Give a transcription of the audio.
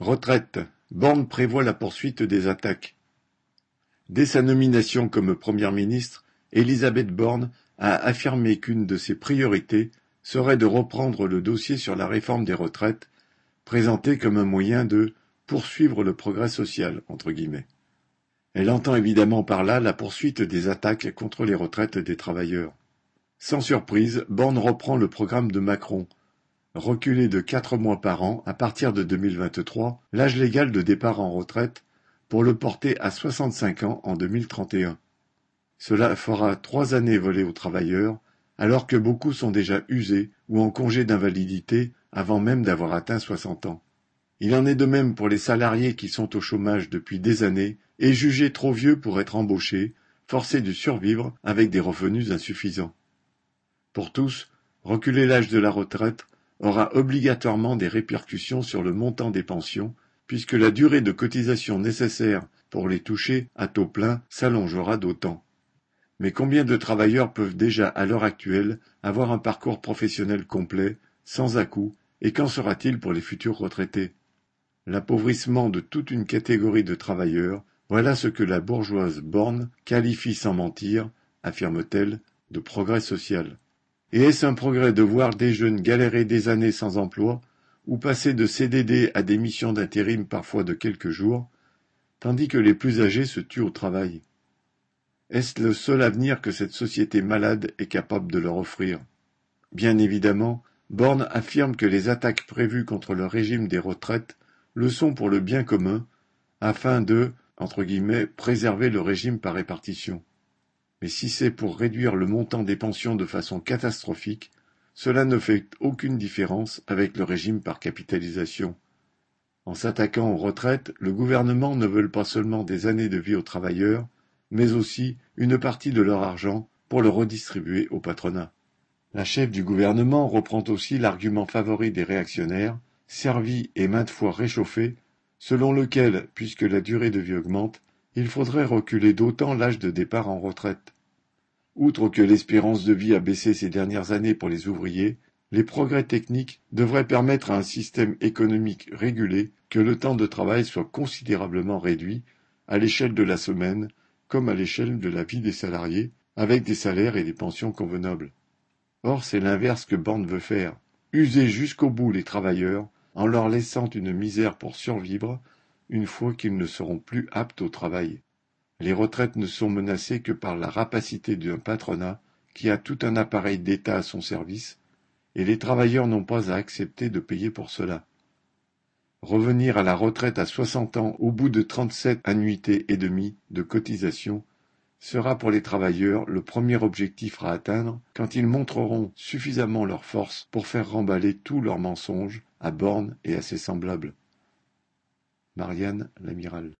Retraite: Borne prévoit la poursuite des attaques. Dès sa nomination comme Première ministre, Elisabeth Borne a affirmé qu'une de ses priorités serait de reprendre le dossier sur la réforme des retraites, présenté comme un moyen de poursuivre le progrès social. Entre guillemets. Elle entend évidemment par là la poursuite des attaques contre les retraites des travailleurs. Sans surprise, Borne reprend le programme de Macron, reculer de quatre mois par an à partir de 2023 l'âge légal de départ en retraite pour le porter à 65 ans en 2031. Cela fera trois années volées aux travailleurs, alors que beaucoup sont déjà usés ou en congé d'invalidité avant même d'avoir atteint 60 ans. Il en est de même pour les salariés qui sont au chômage depuis des années et jugés trop vieux pour être embauchés, forcés de survivre avec des revenus insuffisants. Pour tous, reculer l'âge de la retraite aura obligatoirement des répercussions sur le montant des pensions, puisque la durée de cotisation nécessaire pour les toucher à taux plein s'allongera d'autant. Mais combien de travailleurs peuvent déjà à l'heure actuelle avoir un parcours professionnel complet, sans à-coups, et qu'en sera-t-il pour les futurs retraités? L'appauvrissement de toute une catégorie de travailleurs, voilà ce que la bourgeoise Borne qualifie sans mentir, affirme-t-elle, de progrès social. Et est-ce un progrès de voir des jeunes galérer des années sans emploi, ou passer de CDD à des missions d'intérim parfois de quelques jours, tandis que les plus âgés se tuent au travail? Est-ce le seul avenir que cette société malade est capable de leur offrir? Bien évidemment, Borne affirme que les attaques prévues contre le régime des retraites le sont pour le bien commun, afin de entre guillemets, préserver le régime par répartition. Mais si c'est pour réduire le montant des pensions de façon catastrophique, cela ne fait aucune différence avec le régime par capitalisation. En s'attaquant aux retraites, le gouvernement ne veut pas seulement des années de vie aux travailleurs, mais aussi une partie de leur argent pour le redistribuer au patronat. La chef du gouvernement reprend aussi l'argument favori des réactionnaires, servi et maintes fois réchauffé, selon lequel, puisque la durée de vie augmente, il faudrait reculer d'autant l'âge de départ en retraite. Outre que l'espérance de vie a baissé ces dernières années pour les ouvriers, les progrès techniques devraient permettre à un système économique régulé que le temps de travail soit considérablement réduit, à l'échelle de la semaine comme à l'échelle de la vie des salariés, avec des salaires et des pensions convenables. Or, c'est l'inverse que Borne veut faire, user jusqu'au bout les travailleurs en leur laissant une misère pour survivre une fois qu'ils ne seront plus aptes au travail. Les retraites ne sont menacées que par la rapacité d'un patronat qui a tout un appareil d'État à son service, et les travailleurs n'ont pas à accepter de payer pour cela. Revenir à la retraite à soixante ans au bout de trente-sept annuités et demie de cotisation sera pour les travailleurs le premier objectif à atteindre quand ils montreront suffisamment leur force pour faire remballer tous leurs mensonges à Borne et à ses semblables. Marianne l'amiral